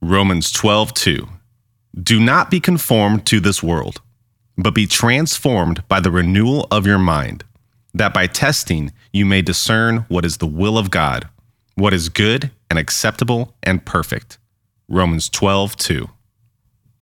Romans 12, 2. Do not be conformed to this world, but be transformed by the renewal of your mind, that by testing you may discern what is the will of God, what is good and acceptable and perfect. Romans 12, 2.